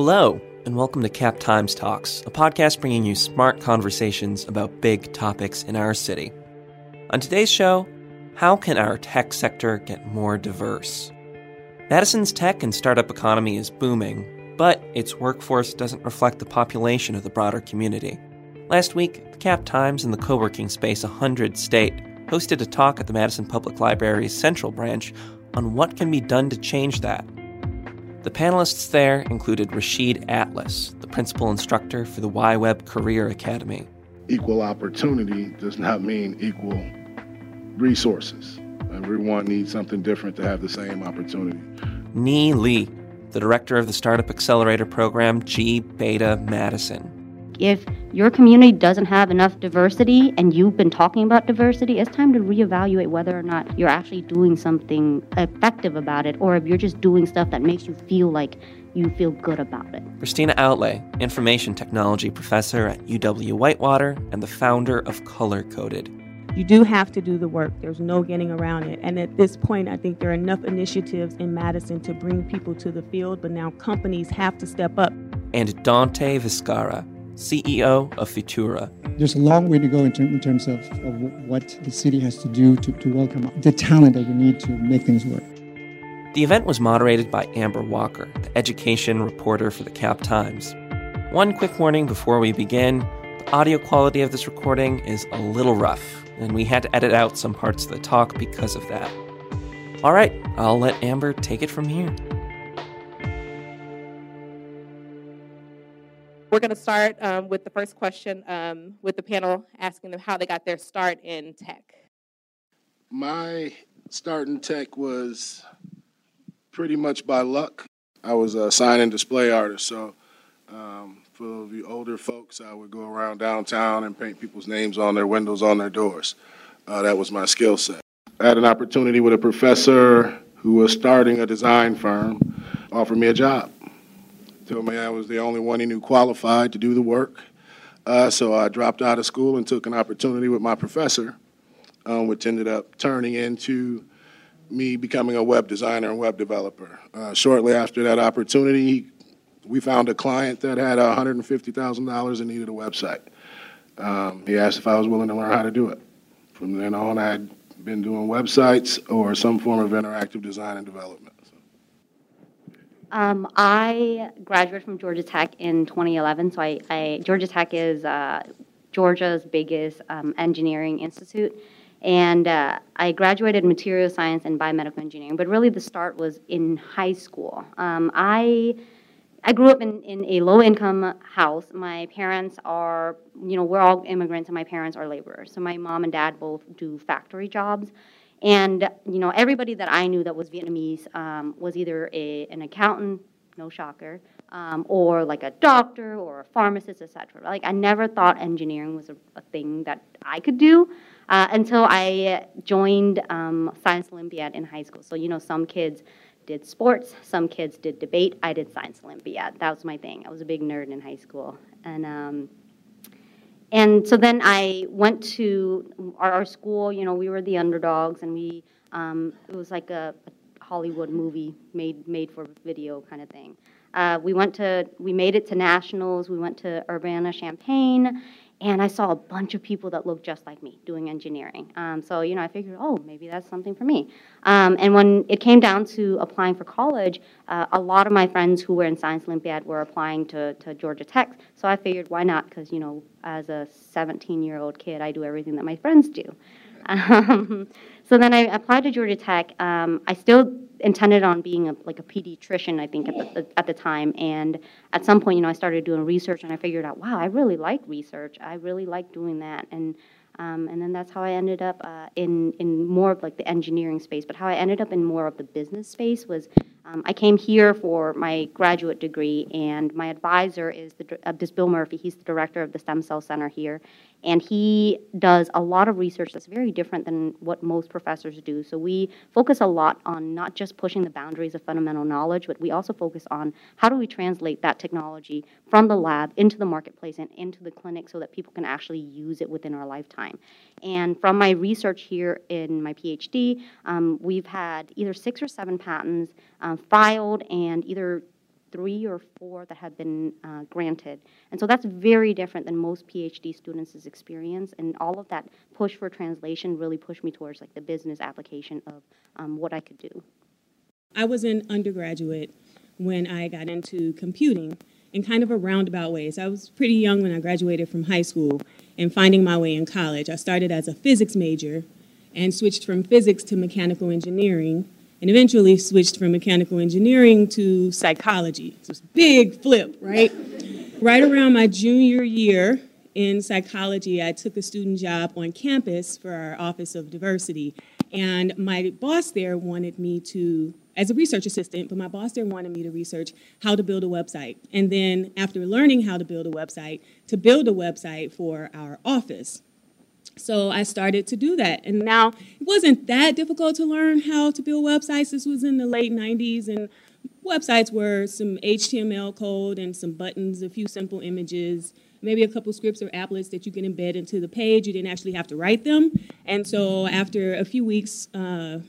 Hello, and welcome to Cap Times Talks, a podcast bringing you smart conversations about big topics in our city. On today's show, how can our tech sector get more diverse? Madison's tech and startup economy is booming, but its workforce doesn't reflect the population of the broader community. Last week, the Cap Times and the co working space 100 State hosted a talk at the Madison Public Library's Central Branch on what can be done to change that. The panelists there included Rashid Atlas, the principal instructor for the YWeb Career Academy. Equal opportunity does not mean equal resources. Everyone needs something different to have the same opportunity. Nee Lee, the director of the Startup Accelerator program gBETA Madison. If your community doesn't have enough diversity and you've been talking about diversity, it's time to reevaluate whether or not you're actually doing something effective about it or if you're just doing stuff that makes you feel like you feel good about it. Christina Outlay, information technology professor at UW Whitewater and the founder of Color Coded. You do have to do the work. There's no getting around it. And at this point, I think there are enough initiatives in Madison to bring people to the field, but now companies have to step up. And Dante Viscara, CEO of Futura. There's a long way to go in, ter- in terms of, of, what the city has to do to, to welcome the talent that we need to make things work. The event was moderated by Amber Walker, the education reporter for the Cap Times. One quick warning before we begin the audio quality of this recording is a little rough, and we had to edit out some parts of the talk because of that. All right, I'll let Amber take it from here. We're going to start um, with the first question um, with the panel asking them how they got their start in tech. My start in tech was pretty much by luck. I was a sign and display artist, so um, for the older folks, I would go around downtown and paint people's names on their windows, on their doors. Uh, that was my skill set. I had an opportunity with a professor who was starting a design firm, offer me a job told me I was the only one he knew qualified to do the work. Uh, so I dropped out of school and took an opportunity with my professor, um, which ended up turning into me becoming a web designer and web developer. Uh, shortly after that opportunity, we found a client that had $150,000 and needed a website. Um, he asked if I was willing to learn how to do it. From then on, I had been doing websites or some form of interactive design and development. Um, I graduated from Georgia Tech in 2011. So I, I Georgia Tech is uh, Georgia's biggest um, engineering institute, and uh, I graduated material science and biomedical engineering. But really, the start was in high school. Um, I I grew up in, in a low income house. My parents are, you know, we're all immigrants, and my parents are laborers. So my mom and dad both do factory jobs. And you know, everybody that I knew that was Vietnamese um, was either a, an accountant, no shocker, um, or like a doctor or a pharmacist, etc. Like I never thought engineering was a, a thing that I could do uh, until I joined um, Science Olympiad in high school. So you know, some kids did sports, some kids did debate. I did Science Olympiad. That was my thing. I was a big nerd in high school, and um, and so then I went to our, our, school. You know, we were the underdogs, and we um, it was like a, a, Hollywood movie made made for video kind of thing. Uh, we went to we made it to nationals. We went to Urbana Champaign, and I saw a bunch of people that looked just like me doing engineering. Um, so you know, I figured, oh, maybe that's something for me. Um, and when it came down to applying for college, uh, a lot of my friends who were in Science Olympiad were applying to, to Georgia Tech. So I figured, why not? Because you know, as a 17-year-old kid, I do everything that my friends do. Um, so then I applied to Georgia Tech. Um, I still intended on being a, like a pediatrician, I think, at the, at the time. And at some point, you know, I started doing research and I figured out, wow, I really like research. I really like doing that. And um, and then that's how I ended up uh, in in more of like the engineering space. But how I ended up in more of the business space was um, I came here for my graduate degree, and my advisor is the, uh, this Bill Murphy. He's the director of the Stem Cell Center here, and he does a lot of research that's very different than what most professors do. So we focus a lot on not just pushing the boundaries of fundamental knowledge, but we also focus on how do we translate that technology from the lab into the marketplace and into the clinic so that people can actually use it within our lifetime. And from my research here in my PhD, um, we've had either six or seven patents um, filed and either three or four that have been uh, granted. And so that's very different than most PhD students' experience. And all of that push for translation really pushed me towards like the business application of um, what I could do. I was an undergraduate when I got into computing in kind of a roundabout way. So I was pretty young when I graduated from high school and finding my way in college. I started as a physics major and switched from physics to mechanical engineering and eventually switched from mechanical engineering to psychology. So it's a big flip, right? right around my junior year in psychology, I took a student job on campus for our Office of Diversity. And my boss there wanted me to, as a research assistant, but my boss there wanted me to research how to build a website. And then after learning how to build a website, to build a website for our office. So I started to do that. And now it wasn't that difficult to learn how to build websites. This was in the late 90s, and websites were some HTML code and some buttons, a few simple images, maybe a couple scripts or applets that you can embed into the page. You didn't actually have to write them. And so after a few weeks, uh,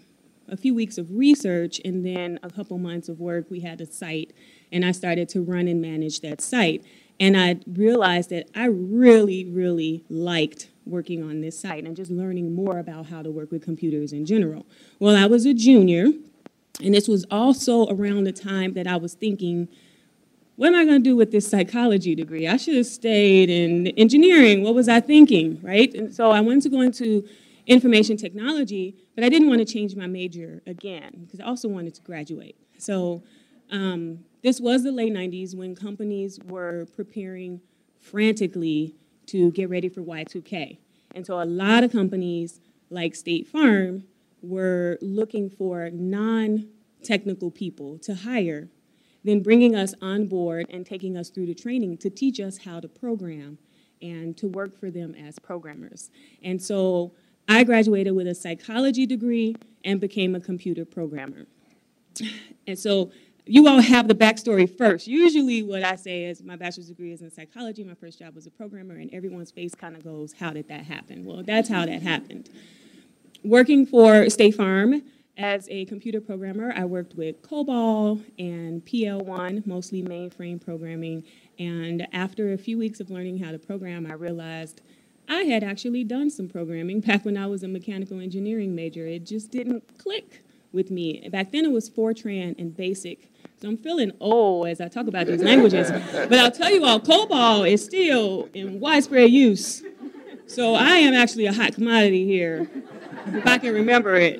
a few weeks of research and then a couple months of work, we had a site, and I started to run and manage that site. And I realized that I really, really liked working on this site and just learning more about how to work with computers in general. Well, I was a junior, and this was also around the time that I was thinking, what am I going to do with this psychology degree? I should have stayed in engineering. What was I thinking, right? And so I wanted to go into information technology, but I didn't want to change my major again because I also wanted to graduate. So um, this was the late 90s when companies were preparing frantically to get ready for Y2K. And so a lot of companies like State Farm were looking for non technical people to hire, then bringing us on board and taking us through the training to teach us how to program and to work for them as programmers. And so I graduated with a psychology degree and became a computer programmer. And so you all have the backstory first. Usually, what I say is my bachelor's degree is in psychology. My first job was a programmer, and everyone's face kind of goes, How did that happen? Well, that's how that happened. Working for State Farm as a computer programmer, I worked with COBOL and PL1, mostly mainframe programming. And after a few weeks of learning how to program, I realized I had actually done some programming back when I was a mechanical engineering major. It just didn't click with me. Back then it was Fortran and BASIC so I'm feeling old as I talk about these languages. But I'll tell you all, COBOL is still in widespread use. So I am actually a hot commodity here, if I can remember it.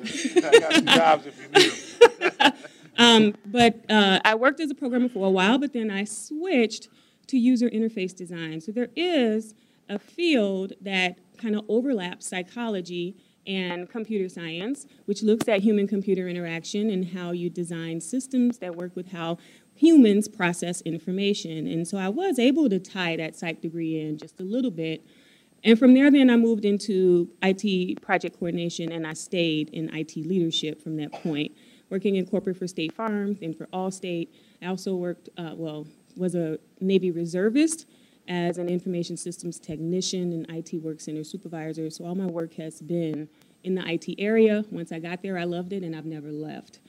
um, but uh, I worked as a programmer for a while, but then I switched to user interface design. So there is a field that kind of overlaps psychology and computer science, which looks at human computer interaction and how you design systems that work with how humans process information. And so I was able to tie that psych degree in just a little bit. And from there, then I moved into IT project coordination and I stayed in IT leadership from that point, working in corporate for State Farm, then for Allstate. I also worked, uh, well, was a Navy reservist as an information systems technician and IT work center supervisor. So all my work has been in the IT area. Once I got there, I loved it, and I've never left.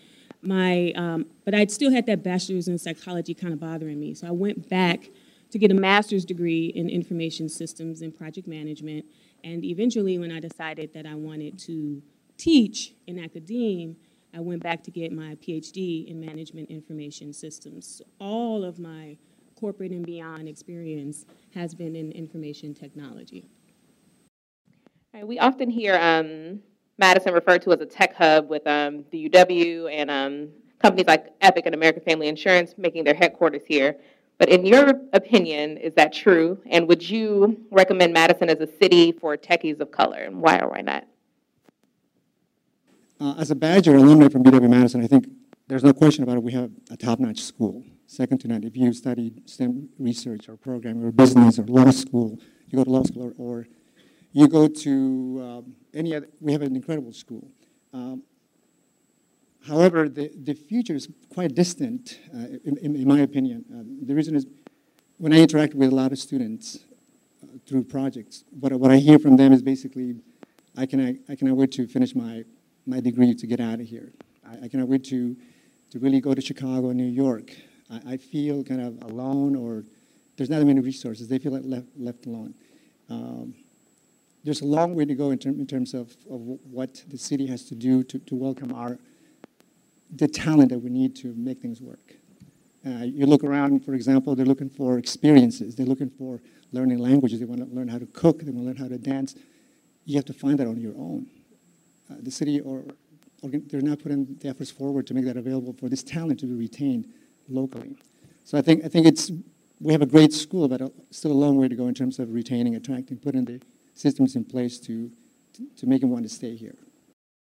My, um, but I'd still had that bachelor's in psychology kind of bothering me. So I went back to get a master's degree in information systems and project management. And eventually, when I decided that I wanted to teach in academia, I went back to get my PhD in management information systems. So all of my corporate and beyond experience has been in information technology. Right, we often hear um, Madison referred to as a tech hub with um, the UW and um, companies like Epic and American Family Insurance making their headquarters here. But in your opinion, is that true? And would you recommend Madison as a city for techies of color? And why or why not? Uh, as a Badger alumni from UW Madison, I think there's no question about it. We have a top-notch school second to none. If you study STEM research or programming or business or law school, you go to law school or, or you go to um, any other, we have an incredible school. Um, however, the, the future is quite distant, uh, in, in, my opinion. Uh, the reason is when I interact with a lot of students uh, through projects, what, what I hear from them is basically, I cannot, I cannot wait to finish my, my degree to get out of here. I, I cannot wait to, to really go to Chicago, New York, I, I feel kind of alone or there's not many resources. They feel like left, left alone. Um, there's a long way to go in, in terms of, of what the city has to do to, to welcome our the talent that we need to make things work. Uh, you look around, for example, they're looking for experiences. They're looking for learning languages. They want to learn how to cook. They want to learn how to dance. You have to find that on your own. Uh, the city or, or, they're not putting the efforts forward to make that available for this talent to be retained locally. So I think I think it's we have a great school, but still a long way to go in terms of retaining, attracting, putting the systems in place to to, to make them want to stay here.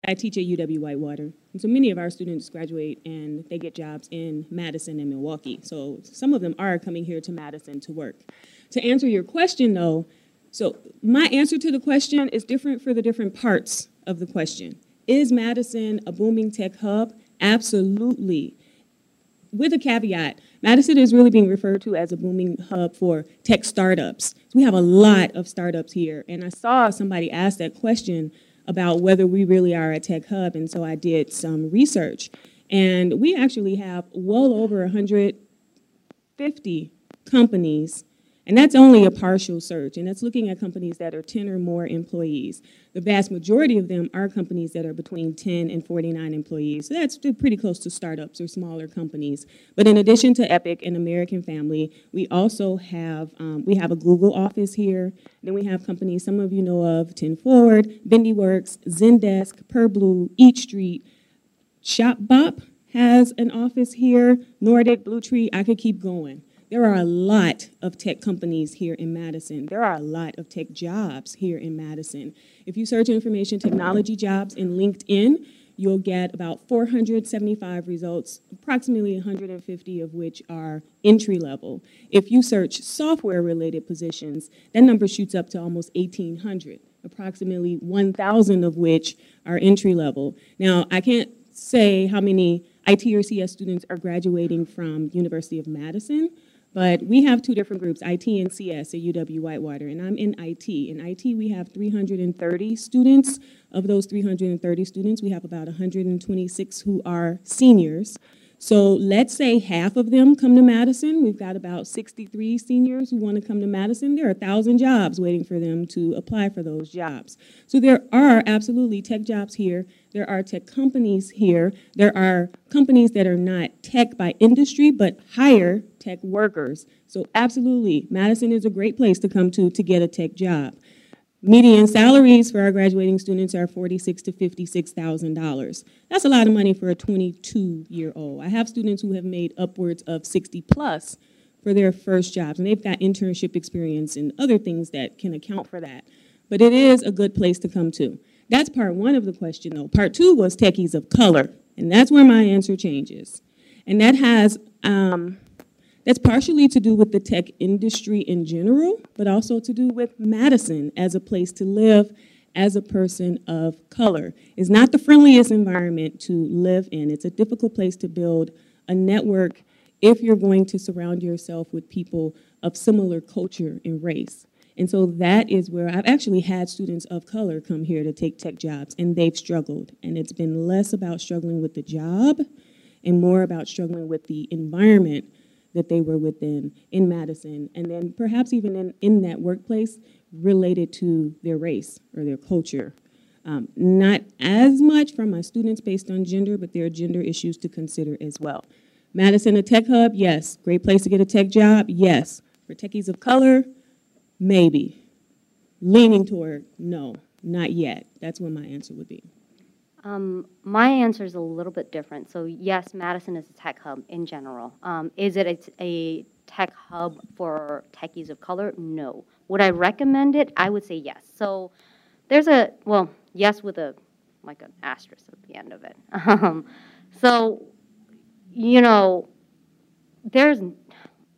I teach at UW Whitewater, and so many of our students graduate and they get jobs in Madison and Milwaukee. So some of them are coming here to Madison to work. To answer your question, though, so my answer to the question is different for the different parts of the question. Is Madison a booming tech hub? Absolutely. With a caveat, Madison is really being referred to as a booming hub for tech startups. we have a lot of startups here. And I saw somebody ask that question about whether we really are a tech hub. And so I did some research. And we actually have well over 150 companies and that's only a partial search, and that's looking at companies that are 10 or more employees. The vast majority of them are companies that are between 10 and 49 employees. So that's pretty close to startups or smaller companies. But in addition to Epic and American Family, we also have um, we have a Google office here. Then we have companies some of you know of: Ten Forward, BendyWorks, Zendesk, Purblue, Eat Street, ShopBop has an office here. Nordic, Bluetree. I could keep going. There are a lot of tech companies here in Madison. There are a lot of tech jobs here in Madison. If you search information technology jobs in LinkedIn, you'll get about 475 results, approximately 150 of which are entry level. If you search software related positions, that number shoots up to almost 1,800, approximately 1,000 of which are entry level. Now, I can't say how many IT or CS students are graduating from University of Madison, but we have two different groups, IT and CS at UW Whitewater, and I'm in IT. In IT, we have 330 students. Of those 330 students, we have about 126 who are seniors. So let's say half of them come to Madison. We've got about 63 seniors who want to come to Madison. There are 1,000 jobs waiting for them to apply for those jobs. So there are absolutely tech jobs here. There are tech companies here. There are companies that are not tech by industry, but hire tech workers. So absolutely, Madison is a great place to come to to get a tech job. Median salaries for our graduating students are forty-six to fifty-six thousand dollars. That's a lot of money for a twenty-two-year-old. I have students who have made upwards of sixty plus for their first jobs, and they've got internship experience and other things that can account for that. But it is a good place to come to. That's part one of the question, though. Part two was techies of color, and that's where my answer changes. And that has um, that's partially to do with the tech industry in general, but also to do with Madison as a place to live as a person of color. It's not the friendliest environment to live in. It's a difficult place to build a network if you're going to surround yourself with people of similar culture and race. And so that is where I've actually had students of color come here to take tech jobs, and they've struggled. And it's been less about struggling with the job and more about struggling with the environment that they were within in Madison, and then perhaps even in, in that workplace related to their race or their culture. Um, not as much from my students based on gender, but there are gender issues to consider as well. Madison, a tech hub? Yes. Great place to get a tech job? Yes. For techies of color? Maybe. Leaning toward no, not yet. That's what my answer would be. Um, my answer is a little bit different. So yes, Madison is a tech hub in general. Um, is it a, a, tech hub for techies of color? No. Would I recommend it? I would say yes. So there's a well, yes with a like an asterisk at the end of it. Um, so you know, there's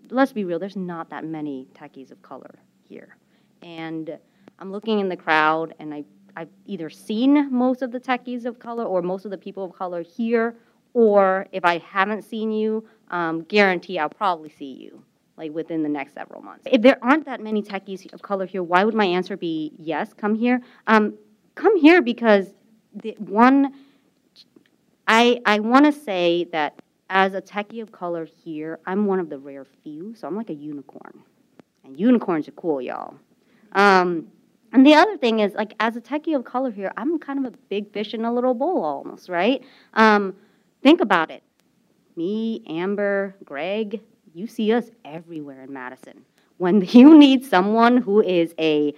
let's be real. There's not that many techies of color here, and I'm looking in the crowd, and I I've either seen most of the techies of color or most of the people of color here, or if I haven't seen you, um, guarantee I'll probably see you like within the next several months. If there aren't that many techies of color here, why would my answer be yes? Come here. Um, come here because the one. I I want to say that as a techie of color here, I'm one of the rare few, so I'm like a unicorn. And unicorns are cool, y'all. Um, and the other thing is, like, as a techie of color here, I'm kind of a big fish in a little bowl almost, right? Um, think about it. Me, Amber, Greg, you see us everywhere in Madison. When you need someone who is a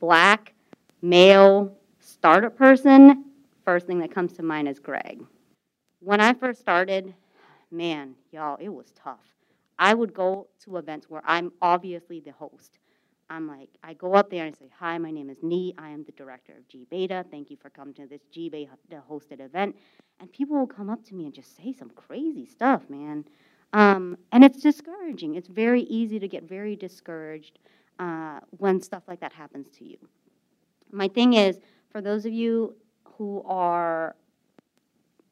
black, male startup person, first thing that comes to mind is Greg. When I first started, man, y'all, it was tough. I would go to events where I'm obviously the host. I'm like, I go up there and say, Hi, my name is Nee. I am the director of gBETA. Thank you for coming to this gBETA hosted event. And people will come up to me and just say some crazy stuff, man. Um, and it's discouraging. It's very easy to get very discouraged uh, when stuff like that happens to you. My thing is, for those of you who are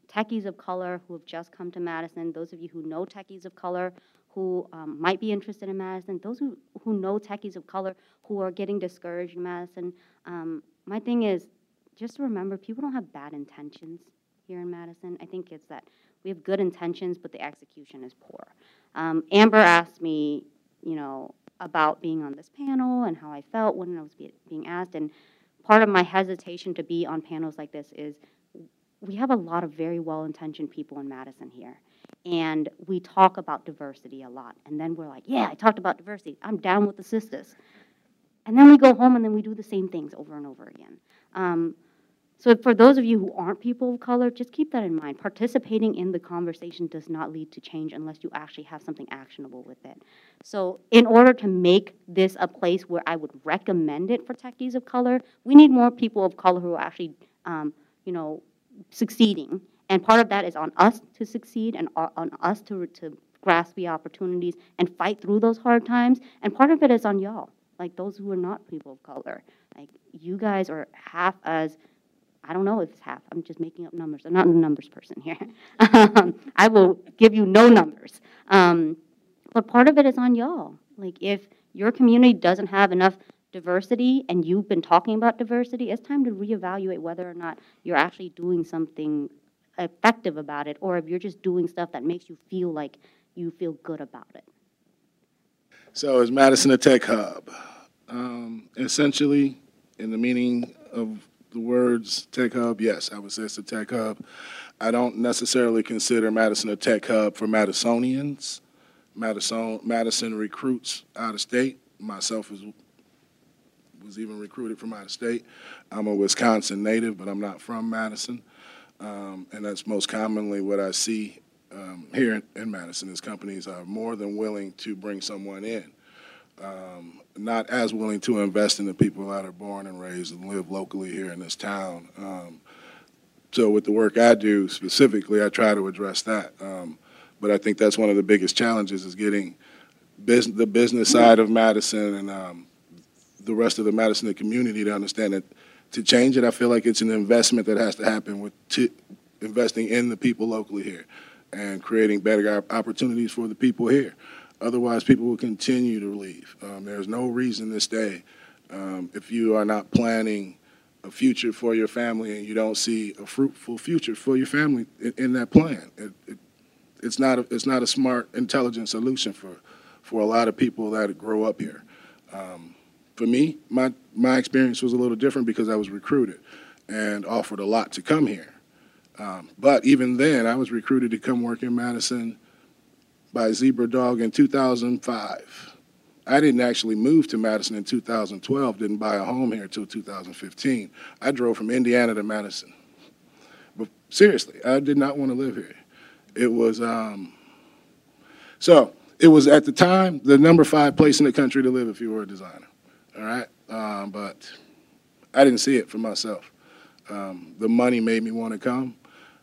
techies of color who have just come to Madison, those of you who know techies of color who um, might be interested in Madison, those who, who know techies of color who are getting discouraged in Madison, um, my thing is just remember people don't have bad intentions here in Madison. I think it's that we have good intentions, but the execution is poor. Um, Amber asked me, you know, about being on this panel and how I felt when I was be, being asked. And part of my hesitation to be on panels like this is we have a lot of very well intentioned people in Madison here. And we talk about diversity a lot. And then we're like, yeah, I talked about diversity. I'm down with the sisters. And then we go home and then we do the same things over and over again. Um, so for those of you who aren't people of color, just keep that in mind. Participating in the conversation does not lead to change unless you actually have something actionable with it. So in order to make this a place where I would recommend it for techies of color, we need more people of color who are actually, um, you know, succeeding. And part of that is on us to succeed and on us to, to grasp the opportunities and fight through those hard times. And part of it is on y'all, like those who are not people of color. Like you guys are half as, I don't know if it's half, I'm just making up numbers. I'm not a numbers person here. I will give you no numbers. Um, but part of it is on y'all. Like if your community doesn't have enough diversity and you've been talking about diversity, it's time to reevaluate whether or not you're actually doing something effective about it or if you're just doing stuff that makes you feel like you feel good about it. So, is Madison a tech hub? Um, essentially, in the meaning of the words tech hub, yes, I would say it's a tech hub. I don't necessarily consider Madison a tech hub for Madisonians. Madison, Madison recruits out of state. Myself as was even recruited from out of state. I'm a Wisconsin native, but I'm not from Madison. Um, and that's most commonly what I see um, here in, in, Madison is companies are more than willing to bring someone in. Um, not as willing to invest in the people that are born and raised and live locally here in this town. Um, so with the work I do specifically, I try to address that. Um, but I think that's one of the biggest challenges is getting the business side of Madison and um, the rest of the Madison community to understand that to change it, I feel like it's an investment that has to happen with t- investing in the people locally here and creating better opportunities for the people here. Otherwise, people will continue to leave. Um, there's no reason to stay um, if you are not planning a future for your family and you don't see a fruitful future for your family in, in that plan. It, it, it's not a, it's not a smart, intelligent solution for for a lot of people that grow up here. Um, for me, my my experience was a little different because I was recruited and offered a lot to come here. Um, but even then, I was recruited to come work in Madison by Zebradog in 2005. I didn't actually move to Madison in 2012, didn't buy a home here until 2015. I drove from Indiana to Madison. But seriously, I did not want to live here. It was, um, so it was at the time the number five place in the country to live if you were a designer all right? Um, but I didn't see it for myself. Um, the money made me want to come.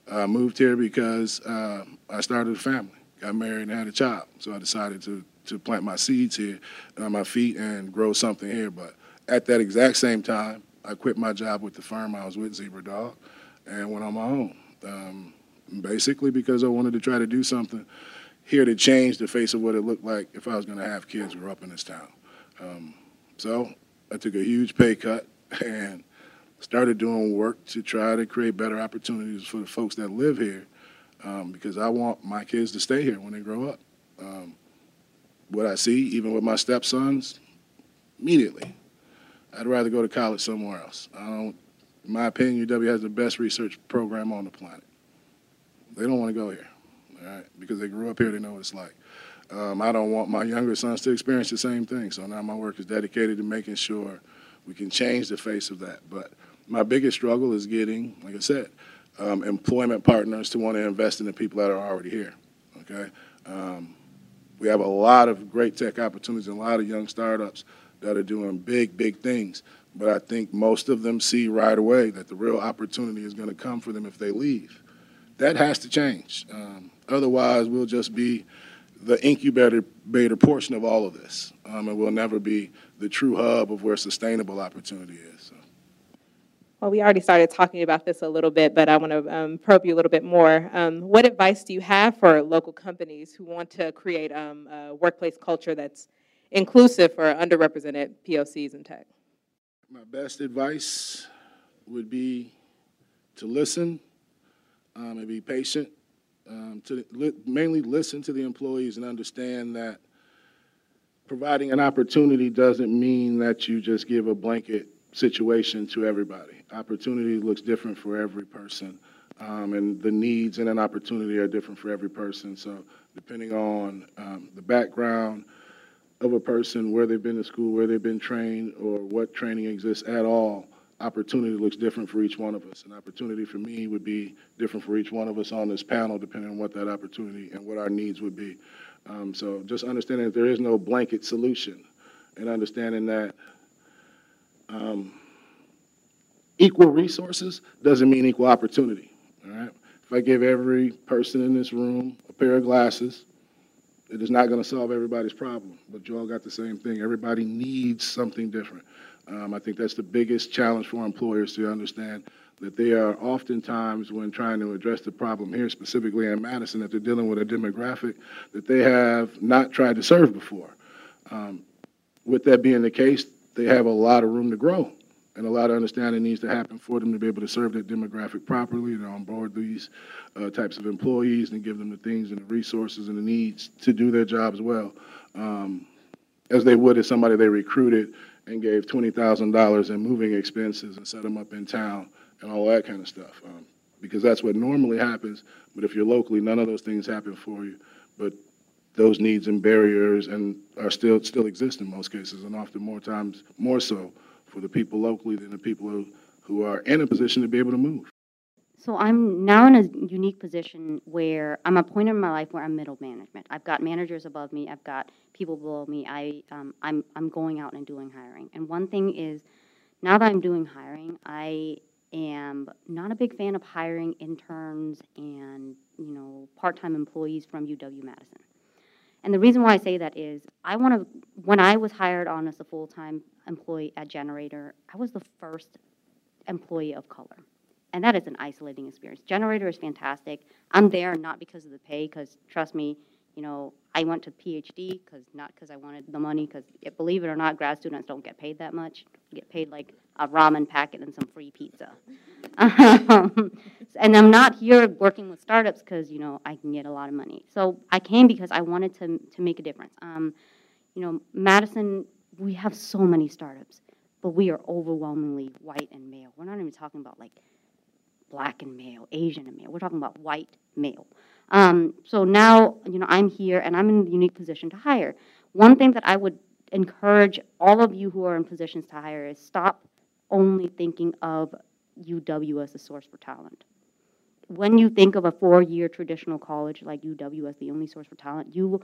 I moved here because uh, I started a family, got married, and had a child. So I decided to, to plant my seeds here on my feet and grow something here. But at that exact same time, I quit my job with the firm I was with, Zebradog, and went on my own. Um, basically because I wanted to try to do something here to change the face of what it looked like if I was going to have kids grow up in this town. Um, so I took a huge pay cut and started doing work to try to create better opportunities for the folks that live here um, because I want my kids to stay here when they grow up. Um, what I see, even with my stepsons, immediately, I'd rather go to college somewhere else. I don't, in my opinion, UW has the best research program on the planet. They don't want to go here, all right, because they grew up here, they know what it's like. Um, I don't want my younger sons to experience the same thing, so now my work is dedicated to making sure we can change the face of that. But my biggest struggle is getting, like I said, um, employment partners to want to invest in the people that are already here. Okay, um, we have a lot of great tech opportunities and a lot of young startups that are doing big, big things. But I think most of them see right away that the real opportunity is going to come for them if they leave. That has to change. Um, otherwise, we'll just be the incubator portion of all of this, um, and we'll never be the true hub of where sustainable opportunity is. So. Well, we already started talking about this a little bit, but I want to um, probe you a little bit more. Um, what advice do you have for local companies who want to create um, a workplace culture that's inclusive for underrepresented POCs in tech? My best advice would be to listen um, and be patient, um, to li- mainly listen to the employees and understand that providing an opportunity doesn't mean that you just give a blanket situation to everybody. Opportunity looks different for every person, um, and the needs and an opportunity are different for every person. So, depending on um, the background of a person, where they've been to school, where they've been trained, or what training exists at all, opportunity looks different for each one of us. An opportunity for me would be different for each one of us on this panel, depending on what that opportunity and what our needs would be. Um, so, just understanding that there is no blanket solution, and understanding that um, equal resources doesn't mean equal opportunity. All right. If I give every person in this room a pair of glasses, it is not going to solve everybody's problem. But you all got the same thing. Everybody needs something different. Um, I think that's the biggest challenge for employers to understand that they are oftentimes, when trying to address the problem here, specifically in Madison, that they're dealing with a demographic that they have not tried to serve before. Um, with that being the case, they have a lot of room to grow and a lot of understanding needs to happen for them to be able to serve that demographic properly and onboard these uh, types of employees and give them the things and the resources and the needs to do their jobs well, um, as they would as somebody they recruited and gave $20,000 in moving expenses and set them up in town and all that kind of stuff. Um, because that's what normally happens, but if you're locally, none of those things happen for you. But those needs and barriers and are still still exist in most cases, and often more times more so for the people locally than the people who, who are in a position to be able to move. So I'm now in a unique position where I'm a point in my life where I'm middle management. I've got managers above me. I've got people below me. I um, I'm I'm going out and doing hiring. And one thing is, now that I'm doing hiring, I am not a big fan of hiring interns and you know part-time employees from UW Madison. And the reason why I say that is I want to, when I was hired on as a full time employee at gener8tor, I was the first employee of color. And that is an isolating experience. gener8tor is fantastic. I'm there not because of the pay, because trust me, you know, I went to PhD because not because I wanted the money, because believe it or not, grad students don't get paid that much. You get paid like a ramen packet and some free pizza. And I'm not here working with startups because you know I can get a lot of money. So I came because I wanted to to make a difference. Um, you know, Madison, we have so many startups, but we are overwhelmingly white and male. We're not even talking about like black and male, Asian and male. We're talking about white male. Um, so now, you know, I'm here and I'm in a unique position to hire. One thing that I would encourage all of you who are in positions to hire is stop only thinking of UW as a source for talent. When you think of a four-year traditional college like UW as the only source for talent, you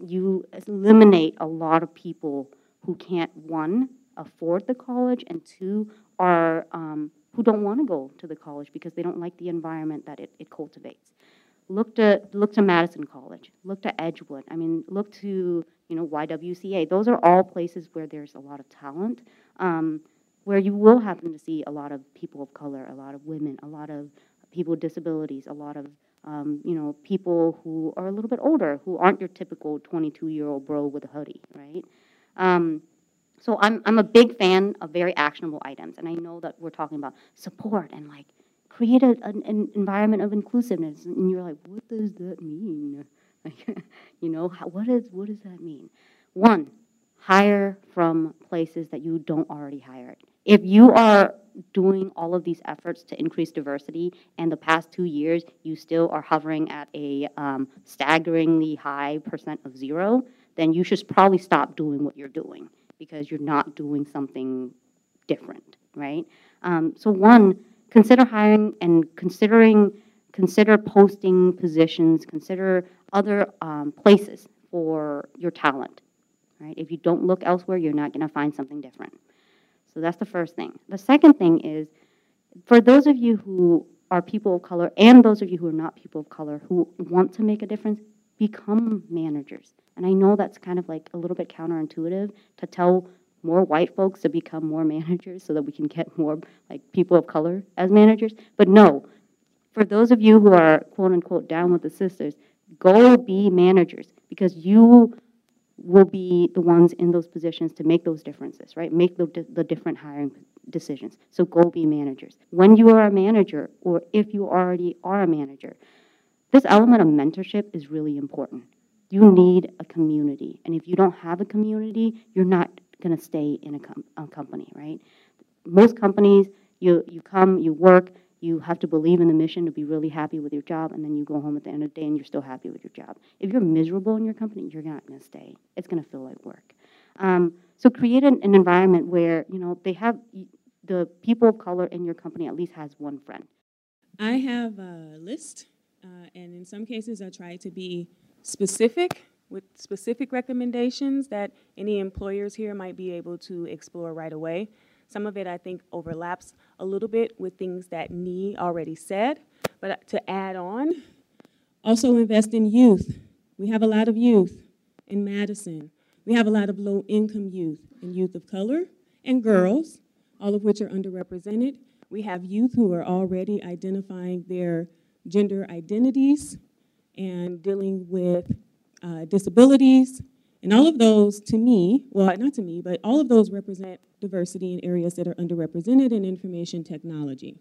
you eliminate a lot of people who can't one afford the college and two are um, who don't want to go to the college because they don't like the environment that it, it cultivates. Look to look to Madison College. Look to Edgewood. I mean, look to you know YWCA. Those are all places where there's a lot of talent, um, where you will happen to see a lot of people of color, a lot of women, a lot of people with disabilities, a lot of um, you know people who are a little bit older, who aren't your typical 22-year-old bro with a hoodie, right? Um, so I'm I'm a big fan of very actionable items, and I know that we're talking about support and like create a, an, an environment of inclusiveness. And you're like, what does that mean? you know, how, what, is, what does that mean? One, hire from places that you don't already hire. If you are doing all of these efforts to increase diversity, and the past two years you still are hovering at a um, staggeringly high percent of zero, then you should probably stop doing what you're doing because you're not doing something different, right? Um, so one, consider hiring and considering consider posting positions, consider other um, places for your talent, right? If you don't look elsewhere, you're not going to find something different. So that's the first thing. The second thing is, for those of you who are people of color and those of you who are not people of color who want to make a difference, become managers. And I know that's kind of like a little bit counterintuitive to tell more white folks to become more managers so that we can get more like people of color as managers. But no, for those of you who are quote unquote down with the sisters, go be managers because you will be the ones in those positions to make those differences, right? Make the, the different hiring decisions. So go be managers. When you are a manager, or if you already are a manager, this element of mentorship is really important. You need a community. And if you don't have a community, you're not going to stay in a, com- a company, right? Most companies, you, you come, you work, you have to believe in the mission to be really happy with your job, and then you go home at the end of the day and you're still happy with your job. If you're miserable in your company, you're not going to stay. It's going to feel like work. Um, so create an, an environment where you know they have the people of color in your company at least has one friend. I have a list, uh, and in some cases, I try to be specific with specific recommendations that any employers here might be able to explore right away. Some of it I think overlaps a little bit with things that Nee already said, but uh, to add on, also invest in youth. We have a lot of youth in Madison. We have a lot of low income youth and youth of color and girls, all of which are underrepresented. We have youth who are already identifying their gender identities and dealing with uh, disabilities, and all of those, to me, well, not to me, but all of those represent diversity in areas that are underrepresented in information technology.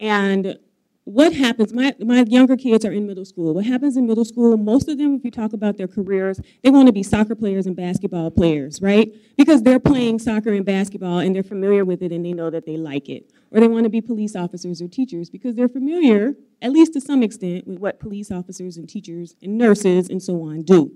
And what happens, my, my younger kids are in middle school. What happens in middle school, most of them, if you talk about their careers, they want to be soccer players and basketball players, right? Because they're playing soccer and basketball and they're familiar with it and they know that they like it. Or they want to be police officers or teachers because they're familiar, at least to some extent, with what police officers and teachers and nurses and so on do.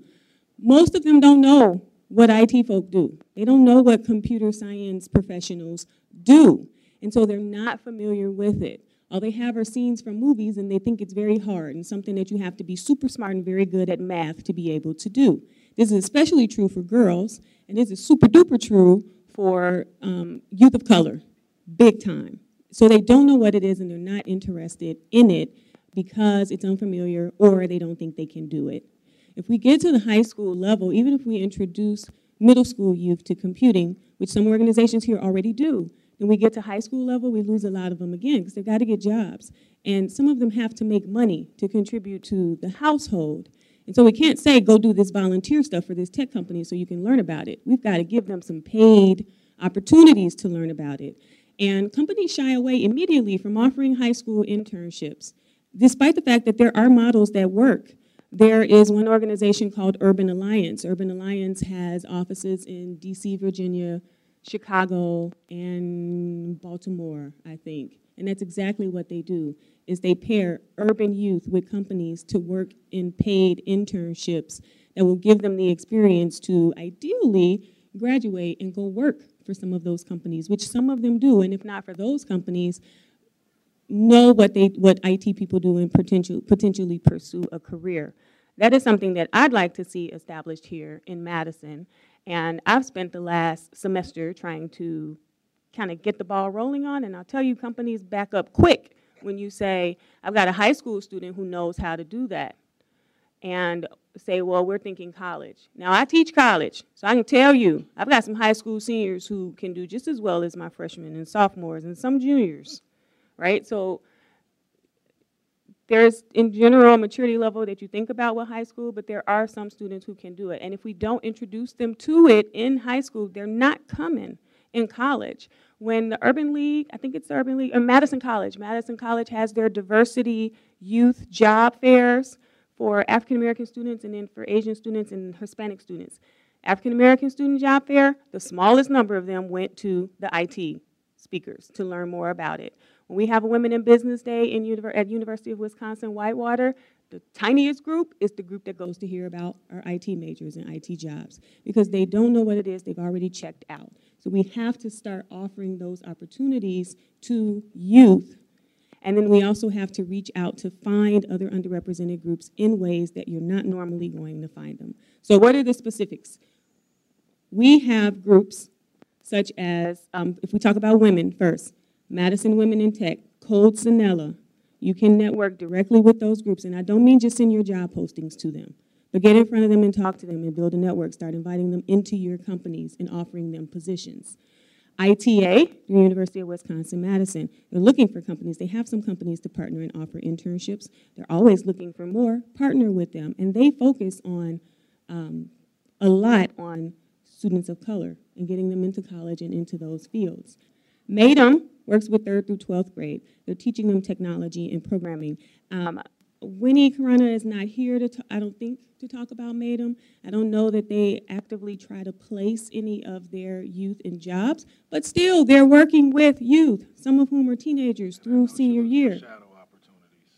Most of them don't know what IT folk do. They don't know what computer science professionals do. And so they're not familiar with it. All they have are scenes from movies and they think it's very hard and something that you have to be super smart and very good at math to be able to do. This is especially true for girls, and this is super duper true for um, youth of color, big time. So they don't know what it is and they're not interested in it because it's unfamiliar or they don't think they can do it. If we get to the high school level, even if we introduce middle school youth to computing, which some organizations here already do, then we get to high school level, we lose a lot of them again because they've got to get jobs. And some of them have to make money to contribute to the household. And so we can't say, go do this volunteer stuff for this tech company so you can learn about it. We've got to give them some paid opportunities to learn about it. And companies shy away immediately from offering high school internships, despite the fact that there are models that work. There is one organization called Urban Alliance. Urban Alliance has offices in DC, Virginia, Chicago, and Baltimore, I think. And that's exactly what they do is they pair urban youth with companies to work in paid internships that will give them the experience to ideally graduate and go work for some of those companies, which some of them do. And if not for those companies, know what they what IT people do and potential, potentially pursue a career. That is something that I'd like to see established here in Madison. And I've spent the last semester trying to kind of get the ball rolling on, and I'll tell you, companies back up quick when you say, I've got a high school student who knows how to do that. And say, well, we're thinking college. Now, I teach college, so I can tell you, I've got some high school seniors who can do just as well as my freshmen and sophomores and some juniors right? So there's, in general, a maturity level that you think about with high school, but there are some students who can do it. And if we don't introduce them to it in high school, they're not coming in college. when the Urban League, I think it's the Urban League, or Madison College, Madison College has their diversity youth job fairs for African American students and then for Asian students and Hispanic students. African American student job fair, the smallest number of them went to the IT speakers to learn more about it. When we have a Women in Business Day in, at University of Wisconsin Whitewater, the tiniest group is the group that goes to hear about our IT majors and IT jobs because they don't know what it is, they've already checked out. So we have to start offering those opportunities to youth. And then we also have to reach out to find other underrepresented groups in ways that you're not normally going to find them. So, what are the specifics? We have groups such as, um, if we talk about women first, Madison Women in Tech, Code Sonella, you can network directly with those groups. And I don't mean just send your job postings to them, but get in front of them and talk to them and build a network. Start inviting them into your companies and offering them positions. ITA, the University of Wisconsin Madison, they're looking for companies. They have some companies to partner and offer internships. They're always looking for more. Partner with them. And they focus on um, a lot on students of color and getting them into college and into those fields. MADEM works with third through 12th grade. They're teaching them technology and programming. Um, Winnie Karana is not here to, I don't think, to talk about MADEM. I don't know that they actively try to place any of their youth in jobs, but still, they're working with youth, some of whom are teenagers through senior year. Shadow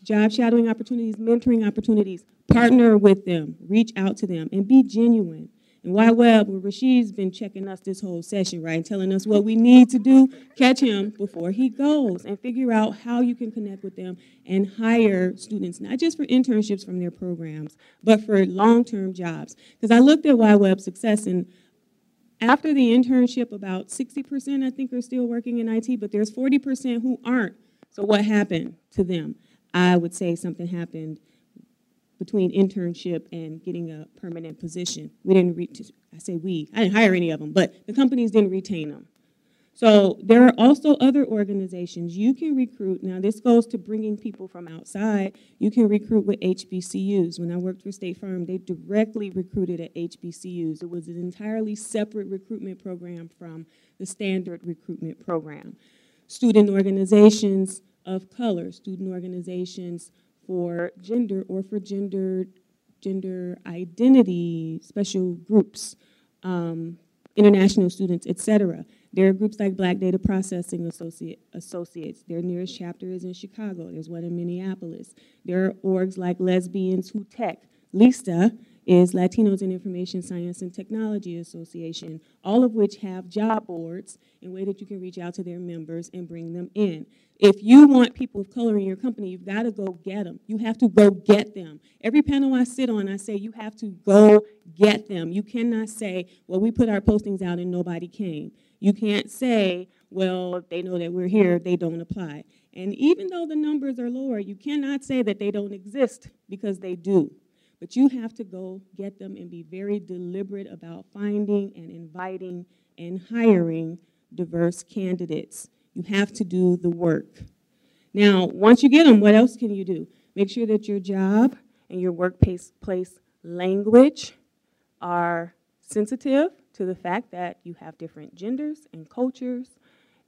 Job shadowing opportunities, mentoring opportunities. Partner with them, reach out to them, and be genuine. And YWeb, well, Rashid's been checking us this whole session, right, telling us what we need to do, catch him before he goes, and figure out how you can connect with them and hire students, not just for internships from their programs, but for long-term jobs. Because I looked at YWeb success, and after the internship, about 60% I think are still working in IT, but there's 40% who aren't. So what happened to them? I would say something happened between internship and getting a permanent position. We didn't, re- I say we, I didn't hire any of them, but the companies didn't retain them. So there are also other organizations you can recruit. Now, this goes to bringing people from outside. You can recruit with HBCUs. When I worked for State Farm, they directly recruited at HBCUs. It was an entirely separate recruitment program from the standard recruitment program. Student organizations of color, student organizations for gender or for gender gender identity special groups, um, international students, etc. There are groups like Black Data Processing Associate, Associates. Their nearest chapter is in Chicago. There's one in Minneapolis. There are orgs like Lesbians Who Tech. LISTA is Latinos in Information Science and Technology Association, all of which have job boards in a way that you can reach out to their members and bring them in. If you want people of color in your company, you've got to go get them. You have to go get them. Every panel I sit on, I say you have to go get them. You cannot say, well, we put our postings out and nobody came. You can't say, well, they know that we're here, they don't apply. And even though the numbers are lower, you cannot say that they don't exist because they do. But you have to go get them and be very deliberate about finding and inviting and hiring diverse candidates. You have to do the work. Now, once you get them, what else can you do? Make sure that your job and your workplace language are sensitive to the fact that you have different genders and cultures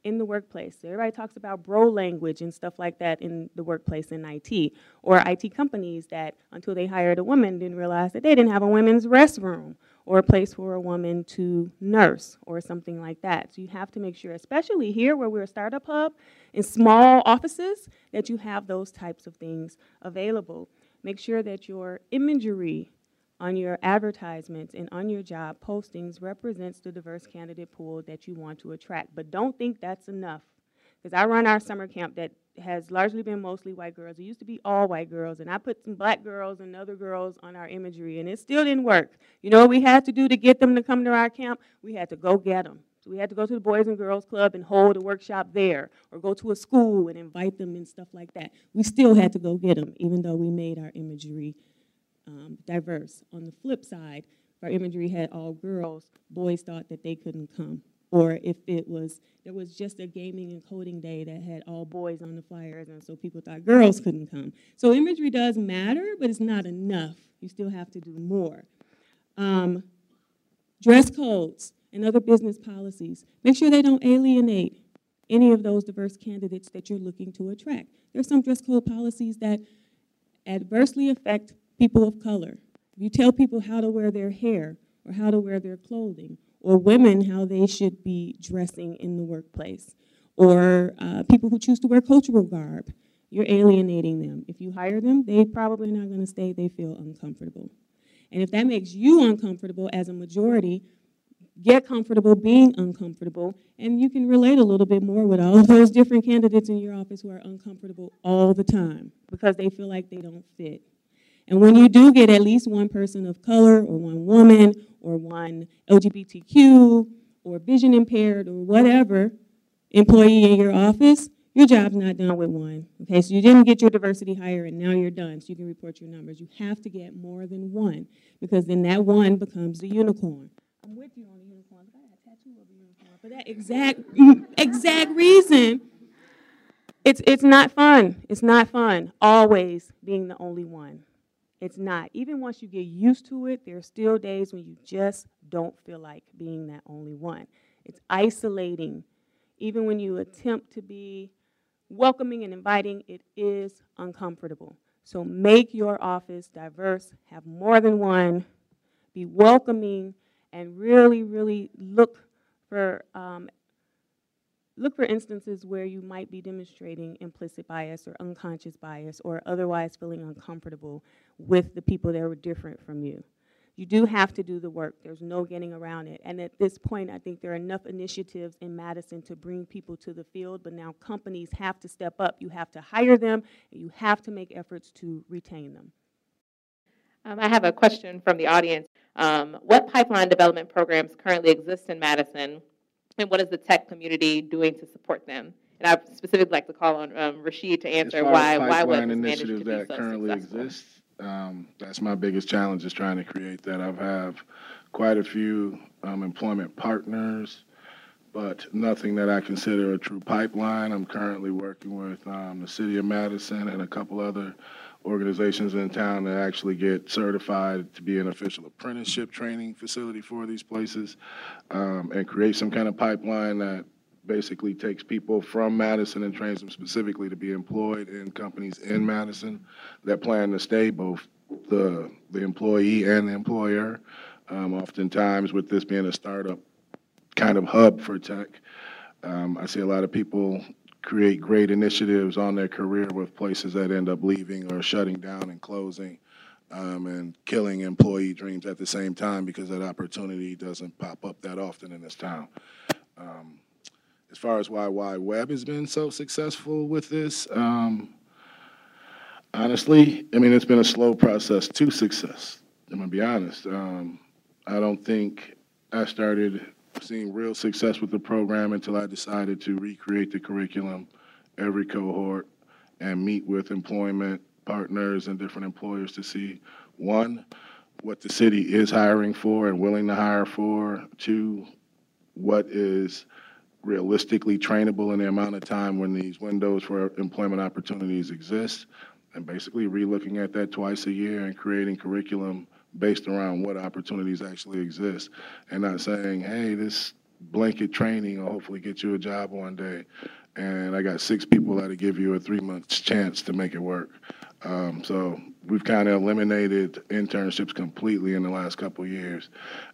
in the workplace. Everybody talks about bro language and stuff like that in the workplace in IT, or IT companies that until they hired a woman didn't realize that they didn't have a women's restroom or a place for a woman to nurse or something like that. So you have to make sure, especially here where we're a startup hub, in small offices, that you have those types of things available. Make sure that your imagery on your advertisements and on your job postings represents the diverse candidate pool that you want to attract. But don't think that's enough. Because I run our summer camp that has largely been mostly white girls. It used to be all white girls, and I put some black girls and other girls on our imagery, and it still didn't work. You know what we had to do to get them to come to our camp? We had to go get them. So we had to go to the Boys and Girls Club and hold a workshop there, or go to a school and invite them and stuff like that. We still had to go get them, even though we made our imagery um, diverse. On the flip side, if our imagery had all girls, boys thought that they couldn't come. Or if it was, there was just a gaming and coding day that had all boys on the flyers, and so people thought girls couldn't come. So imagery does matter, but it's not enough. You still have to do more. Um, dress codes and other business policies. Make sure they don't alienate any of those diverse candidates that you're looking to attract. There's some dress code policies that adversely affect people of color. If you tell people how to wear their hair or how to wear their clothing, or women how they should be dressing in the workplace, or uh, people who choose to wear cultural garb, you're alienating them. If you hire them, they probably not going to stay. They feel uncomfortable. And if that makes you uncomfortable as a majority, get comfortable being uncomfortable, and you can relate a little bit more with all of those different candidates in your office who are uncomfortable all the time because they feel like they don't fit. And when you do get at least one person of color, or one woman, or one LGBTQ, or vision impaired, or whatever employee in your office, your job's not done with one. Okay, so you didn't get your diversity hire and now you're done, so you can report your numbers. You have to get more than one because then that one becomes the unicorn. I'm with you on the unicorn, but I got a tattoo of a unicorn for that exact exact reason. It's it's not fun. It's not fun always being the only one. It's not. Even once you get used to it, there are still days when you just don't feel like being that only one. It's isolating. Even when you attempt to be welcoming and inviting, it is uncomfortable. So make your office diverse, have more than one, be welcoming, and really, really look for um, look for instances where you might be demonstrating implicit bias or unconscious bias or otherwise feeling uncomfortable with the people that were different from you you do have to do the work. There's no getting around it. And at this point, I think there are enough initiatives in Madison to bring people to the field, but now companies have to step up. You have to hire them, and you have to make efforts to retain them. Um, I have a question from the audience. Um, what pipeline development programs currently exist in Madison, and what is the tech community doing to support them? And I specifically like to call on um, Rashid to answer why why was this managed to be that so currently successful. exists um, that's my biggest challenge is trying to create that. I've have quite a few um, employment partners, but nothing that I consider a true pipeline. I'm currently working with um, the city of Madison and a couple other organizations in town that actually get certified to be an official apprenticeship training facility for these places um, and create some kind of pipeline that basically takes people from Madison and trains them specifically to be employed in companies in Madison that plan to stay, both the, the employee and the employer. Um, oftentimes, with this being a startup kind of hub for tech, um, I see a lot of people create great initiatives on their career with places that end up leaving or shutting down and closing. Um, and killing employee dreams at the same time because that opportunity doesn't pop up that often in this town. Um, as far as why YWeb has been so successful with this, um, honestly, I mean it's been a slow process to success. I'm gonna be honest. Um, I don't think I started seeing real success with the program until I decided to recreate the curriculum every cohort and meet with employment partners and different employers to see one what the city is hiring for and willing to hire for two what is realistically trainable in the amount of time when these windows for employment opportunities exist, and basically relooking at that twice a year and creating curriculum based around what opportunities actually exist, and not saying, hey, this blanket training will hopefully get you a job one day, and I got six people that'll give you a three months chance to make it work. Um, so we've kind of eliminated internships completely in the last couple years,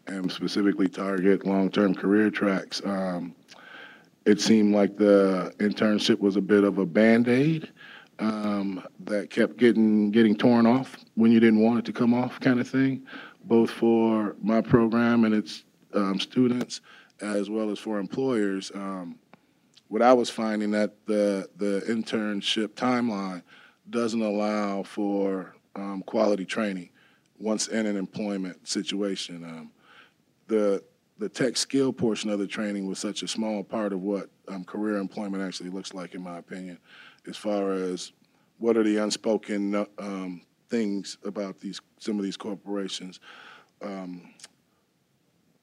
and specifically target long-term career tracks. Um, it seemed like the internship was a bit of a band-aid um, that kept getting getting torn off when you didn't want it to come off kind of thing both for my program and its um, students as well as for employers. Um, what i was finding that the the internship timeline doesn't allow for um, quality training once in an employment situation. Um, the the tech skill portion of the training was such a small part of what um, career employment actually looks like, in my opinion, as far as what are the unspoken uh, um, things about these some of these corporations. Um,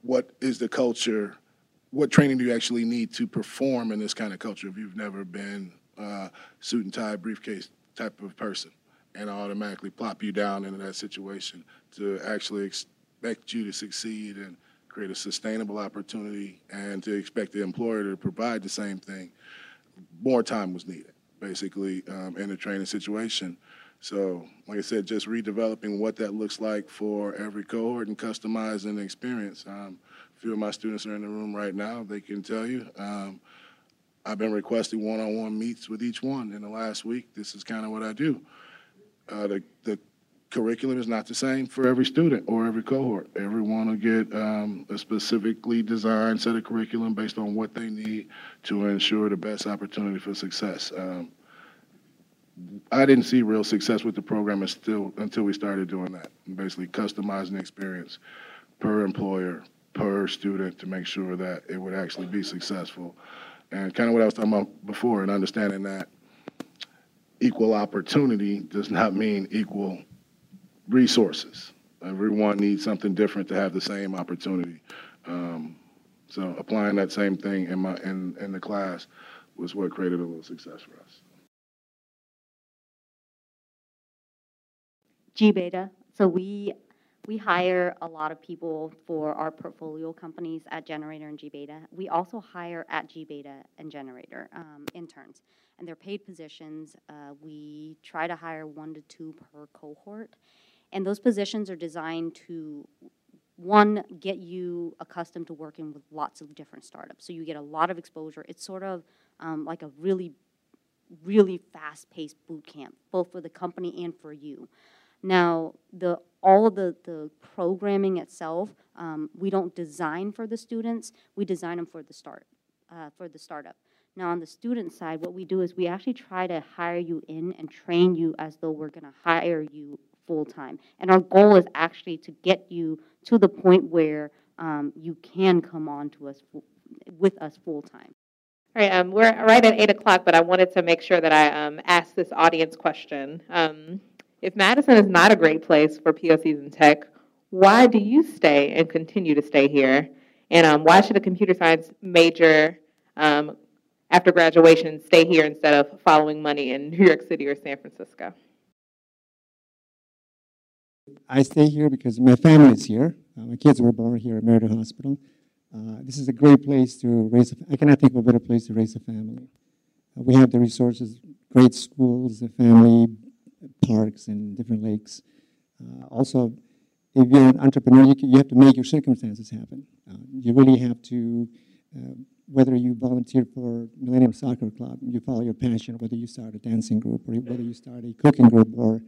what is the culture? What training do you actually need to perform in this kind of culture if you've never been uh, suit and tie, briefcase type of person, and automatically plop you down into that situation to actually expect you to succeed and create a sustainable opportunity, and to expect the employer to provide the same thing, more time was needed, basically, um, in the training situation. So, like I said, just redeveloping what that looks like for every cohort and customizing the experience. Um, a few of my students are in the room right now. They can tell you. Um, I've been requesting one-on-one meets with each one in the last week. This is kind of what I do. Uh, the, the curriculum is not the same for every student or every cohort. Everyone will get um, a specifically designed set of curriculum based on what they need to ensure the best opportunity for success. Um, I didn't see real success with the program until, until we started doing that, basically customizing the experience per employer, per student to make sure that it would actually be successful. And kind of what I was talking about before, and understanding that equal opportunity does not mean equal resources. Everyone needs something different to have the same opportunity. Um, so applying that same thing in my in, in the class was what created a little success for us. gBETA. So we we hire a lot of people for our portfolio companies at gener8tor and gBETA. We also hire at gBETA and gener8tor um, interns, and they're paid positions. Uh, we try to hire one to two per cohort, and those positions are designed to one get you accustomed to working with lots of different startups. So you get a lot of exposure. It's sort of um, like a really, really fast-paced boot camp, both for the company and for you. Now, the all of the, the programming itself, um, we don't design for the students. We design them for the start, uh, for the startup. Now, on the student side, what we do is we actually try to hire you in and train you as though we're going to hire you full time. And our goal is actually to get you to the point where um, you can come on to us with us full time. All right, um, we're right at eight o'clock, but I wanted to make sure that I um, asked this audience question. Um, if Madison is not a great place for POCs in tech, why do you stay and continue to stay here? And um, why should a computer science major um, after graduation stay here instead of following money in New York City or San Francisco? I stay here because my family is here. Uh, my kids were born here at Meriter Hospital. Uh, this is a great place to raise. A, I cannot think of a better place to raise a family. Uh, we have the resources, great schools, a family, parks, and different lakes. Uh, also, if you're an entrepreneur, you, can, you, have to make your circumstances happen. Uh, you really have to, uh, whether you volunteer for Millennium Soccer Club, you follow your passion, whether you start a dancing group or whether you start a cooking group or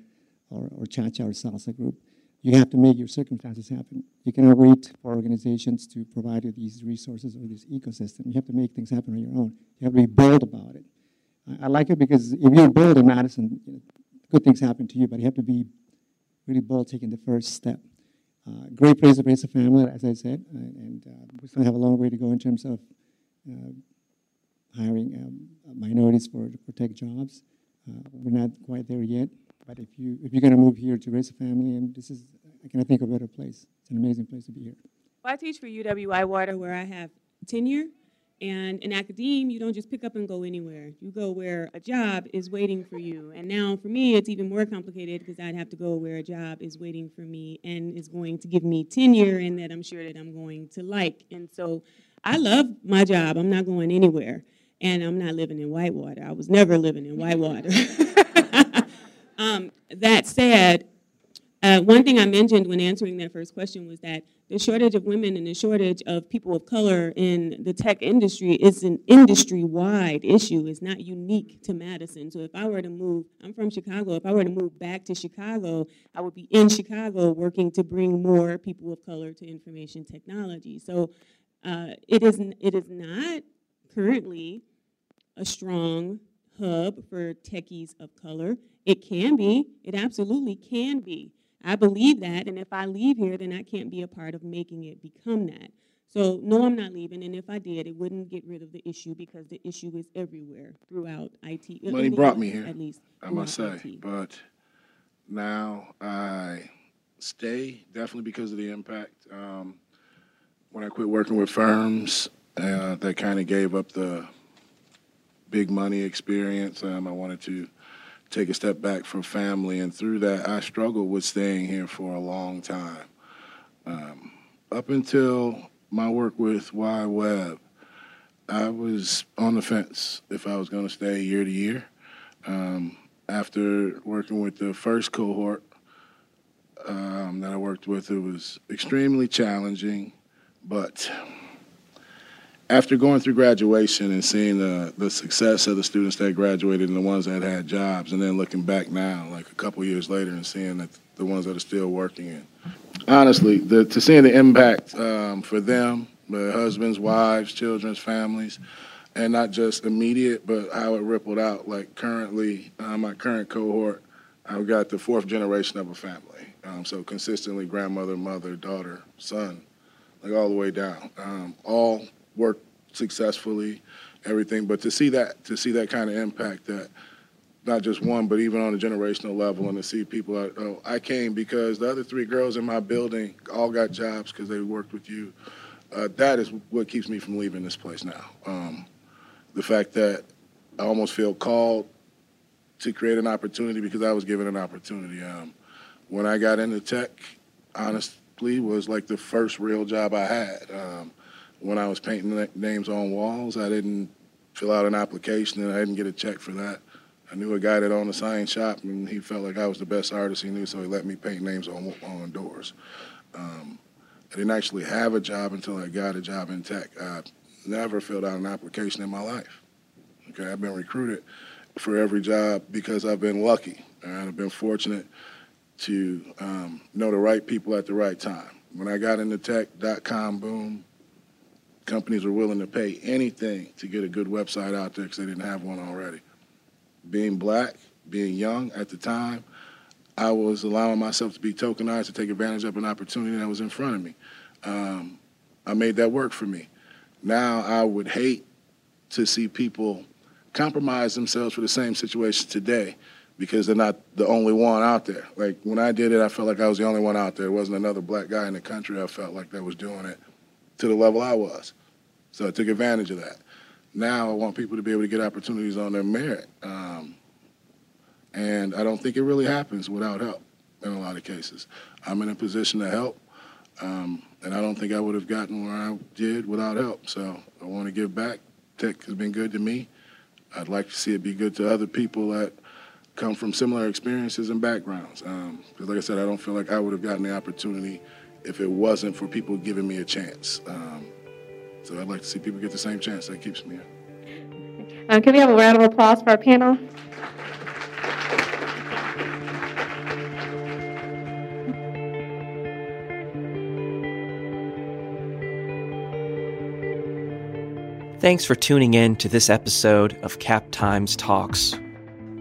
or, or cha-cha or salsa group. You have to make your circumstances happen. You cannot wait for organizations to provide you these resources or this ecosystem. You have to make things happen on your own. You have to be bold about it. I, I like it because if you're bold in Madison, you know, good things happen to you, but you have to be really bold taking the first step. Uh, great place to raise a family, as I said, uh, and uh, we still have a long way to go in terms of uh, hiring um, minorities for, for tech jobs. Uh, we're not quite there yet, but if you if you're going to move here to raise a family, and this is, I cannot think of a better place. It's an amazing place to be here. Well, I teach for UW-Whitewater, where I have tenure. And in academia, you don't just pick up and go anywhere. You go where a job is waiting for you. And now for me, it's even more complicated because I'd have to go where a job is waiting for me and is going to give me tenure and that I'm sure that I'm going to like. And so I love my job. I'm not going anywhere. And I'm not living in Whitewater. I was never living in Whitewater. Um, that said, uh, one thing I mentioned when answering that first question was that the shortage of women and the shortage of people of color in the tech industry is an industry-wide issue. It's not unique to Madison. So if I were to move, I'm from Chicago, if I were to move back to Chicago, I would be in Chicago working to bring more people of color to information technology. So uh, it, is, it is not currently a strong hub for techies of color. It can be. It absolutely can be. I believe that, and if I leave here, then I can't be a part of making it become that. So, no, I'm not leaving, and if I did, it wouldn't get rid of the issue because the issue is everywhere throughout IT. Money brought me here, at least. I must say, IT. but now I stay definitely because of the impact. Um, when I quit working with firms, uh, that kind of gave up the big money experience. Um, I wanted to take a step back from family, and through that, I struggled with staying here for a long time. Um, up until my work with YWeb, I was on the fence if I was going to stay year to year. Um, after working with the first cohort um, that I worked with, it was extremely challenging, but after going through graduation and seeing the, the success of the students that graduated and the ones that had jobs, and then looking back now, like a couple years later, and seeing that the ones that are still working, and honestly, the, to seeing the impact um, for them, their husbands, wives, children's families, and not just immediate, but how it rippled out. Like currently, uh, my current cohort, I've got the fourth generation of a family. Um, so consistently, grandmother, mother, daughter, son, like all the way down, um, all work successfully, everything. But to see that, to see that kind of impact that not just one, but even on a generational level, and to see people. oh, I came because the other three girls in my building all got jobs because they worked with you. Uh, that is what keeps me from leaving this place now. Um, the fact that I almost feel called to create an opportunity because I was given an opportunity. Um, when I got into tech, honestly, was like the first real job I had. Um, when I was painting names on walls, I didn't fill out an application and I didn't get a check for that. I knew a guy that owned a sign shop, and he felt like I was the best artist he knew, so he let me paint names on on doors. Um, I didn't actually have a job until I got a job in tech. I never filled out an application in my life. Okay, I've been recruited for every job because I've been lucky and I've been fortunate to um, know the right people at the right time. When I got into tech, dot com boom, companies were willing to pay anything to get a good website out there because they didn't have one already being black, being young at the time, I was allowing myself to be tokenized to take advantage of an opportunity that was in front of me. Um, I made that work for me. Now I would hate to see people compromise themselves for the same situation today because they're not the only one out there. Like when I did it, I felt like I was the only one out there. There wasn't another black guy in the country I felt like that was doing it to the level I was. So I took advantage of that. Now I want people to be able to get opportunities on their merit. Um, and I don't think it really happens without help in a lot of cases. I'm in a position to help, um, and I don't think I would have gotten where I did without help. So I want to give back. Tech has been good to me. I'd like to see it be good to other people that come from similar experiences and backgrounds. Because, um, like I said, I don't feel like I would have gotten the opportunity if it wasn't for people giving me a chance. Um, so I'd like to see people get the same chance. That keeps me here. Um, can we have a round of applause for our panel? Thanks for tuning in to this episode of Cap Times Talks.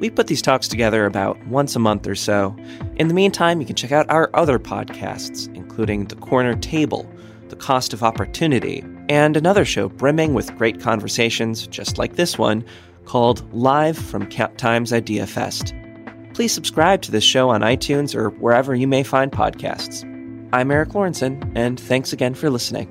We put these talks together about once a month or so. In the meantime, you can check out our other podcasts, including The Corner Table, The Cost of Opportunity, and another show brimming with great conversations, just like this one, called Live from Cap Times Idea Fest. Please subscribe to this show on iTunes or wherever you may find podcasts. I'm Eric Lawrenson, and thanks again for listening.